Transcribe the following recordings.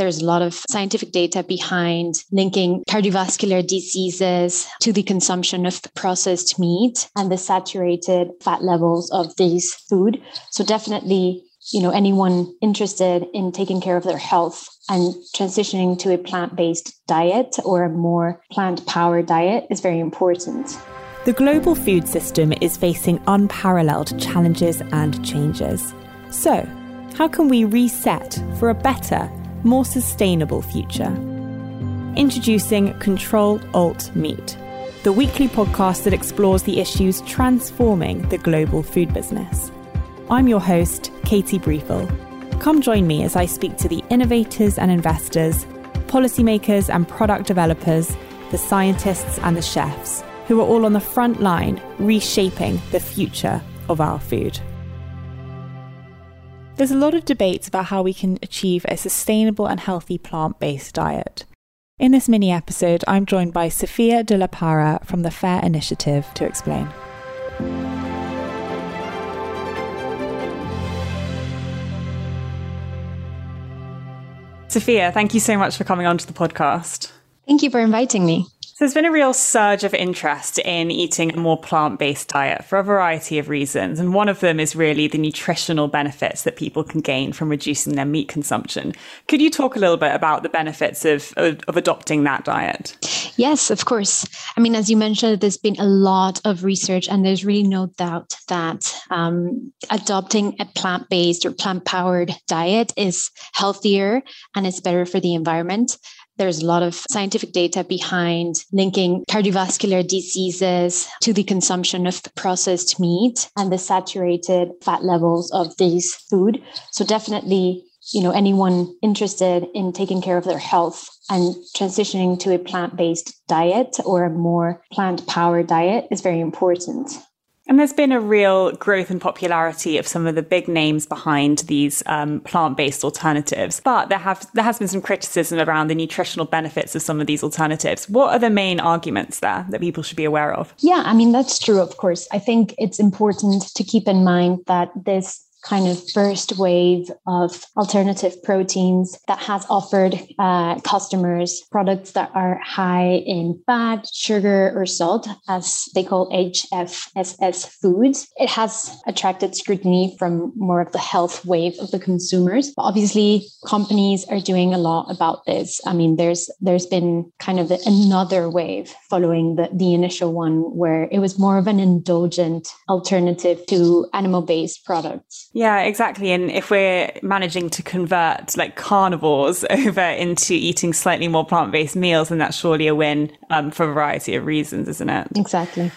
there's a lot of scientific data behind linking cardiovascular diseases to the consumption of processed meat and the saturated fat levels of these food. So definitely you know anyone interested in taking care of their health and transitioning to a plant-based diet or a more plant-powered diet is very important. The global food system is facing unparalleled challenges and changes. So, how can we reset for a better, more sustainable future? Introducing Control Alt Meat, the weekly podcast that explores the issues transforming the global food business. I'm your host, Katie Briefel. Come join me as I speak to the innovators and investors, policymakers and product developers, the scientists and the chefs who are all on the front line reshaping the future of our food. There's a lot of debates about how we can achieve a sustainable and healthy plant based diet. In this mini episode, I'm joined by Sophia de la Parra from the FAIRR Initiative to explain. Sophia, thank you so much for coming onto the podcast. Thank you for inviting me. There's been a real surge of interest in eating a more plant-based diet for a variety of reasons. And one of them is really the nutritional benefits that people can gain from reducing their meat consumption. Could you talk a little bit about the benefits of, of, of adopting that diet? Yes, of course. I mean, as you mentioned, there's been a lot of research, and there's really no doubt that um, adopting a plant based or plant powered diet is healthier and it's better for the environment. There's a lot of scientific data behind linking cardiovascular diseases to the consumption of processed meat and the saturated fat levels of these food. So definitely, you know, anyone interested in taking care of their health and transitioning to a plant-based diet or a more plant-powered diet is very important. And there's been a real growth and popularity of some of the big names behind these um, plant-based alternatives, but there have there has been some criticism around the nutritional benefits of some of these alternatives. What are the main arguments there that people should be aware of? Yeah, I mean that's true. Of course, I think it's important to keep in mind that this kind of first wave of alternative proteins that has offered uh, customers products that are high in fat, sugar, or salt, as they call HFSS foods. It has attracted scrutiny from more of the health wave of the consumers. But obviously, companies are doing a lot about this. I mean, there's there's been kind of another wave following the, the initial one where it was more of an indulgent alternative to animal-based products. Yeah, exactly. And if we're managing to convert like carnivores over into eating slightly more plant based meals, then that's surely a win um, for a variety of reasons, isn't it? Exactly.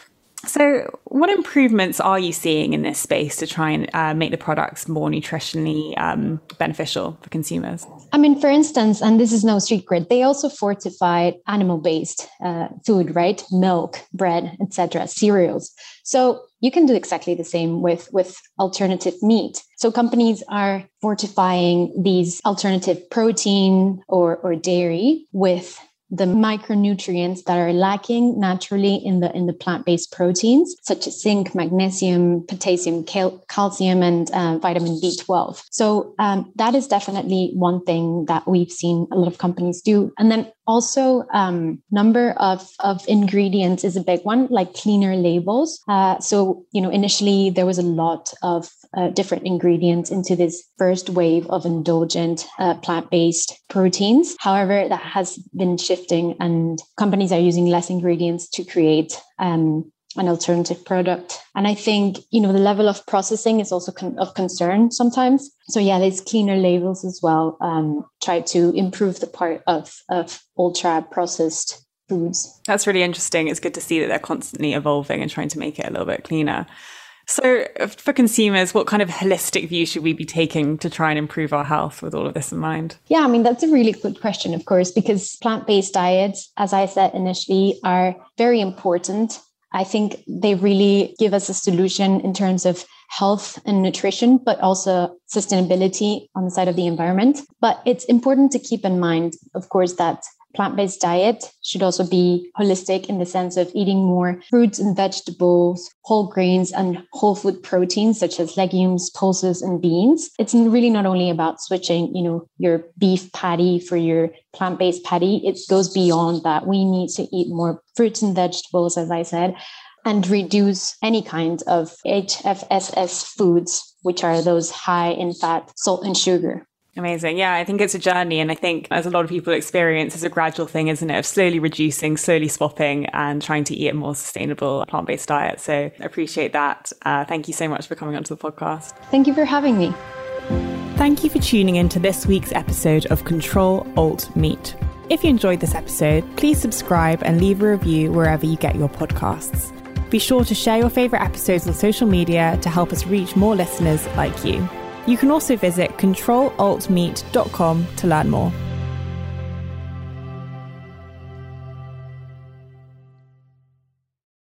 So, what improvements are you seeing in this space to try and uh, make the products more nutritionally um, beneficial for consumers? I mean, for instance, and this is no secret, they also fortified animal-based uh, food, right? Milk, bread, etc., cereals. So you can do exactly the same with with alternative meat. So companies are fortifying these alternative protein or or dairy with the micronutrients that are lacking naturally in the in the plant-based proteins such as zinc magnesium potassium cal- calcium and uh, vitamin b12 so um, that is definitely one thing that we've seen a lot of companies do. And then also um, number of, of ingredients is a big one like cleaner labels. Uh, so you know initially there was a lot of uh, different ingredients into this first wave of indulgent uh, plant-based proteins. However that has been shifting and companies are using less ingredients to create um, an alternative product. And I think, you know, the level of processing is also con- of concern sometimes. So yeah, there's cleaner labels as well. Um, try to improve the part of, of ultra processed foods. That's really interesting. It's good to see that they're constantly evolving and trying to make it a little bit cleaner. So, for consumers, what kind of holistic view should we be taking to try and improve our health with all of this in mind? Yeah, I mean, that's a really good question, of course, because plant based diets, as I said initially, are very important I think they really give us a solution in terms of health and nutrition, but also sustainability on the side of the environment. But it's important to keep in mind, of course, that plant based diet should also be holistic in the sense of eating more fruits and vegetables, whole grains, and whole food proteins such as legumes, pulses, and beans. It's really not only about switching, you know, your beef patty for your plant based patty, it goes beyond that. We need to eat more fruits and vegetables, as I said, and reduce any kind of HFSS foods, which are those high in fat, salt, and sugar. Amazing. Yeah, I think it's a journey. And I think, as a lot of people experience, it's a gradual thing, isn't it? Of slowly reducing, slowly swapping, and trying to eat a more sustainable plant based diet. So appreciate that. Uh, thank you so much for coming onto the podcast. Thank you for having me. Thank you for tuning in to this week's episode of Control Alt Meat. If you enjoyed this episode, please subscribe and leave a review wherever you get your podcasts. Be sure to share your favourite episodes on social media to help us reach more listeners like you. You can also visit controlaltmeat.com to learn more.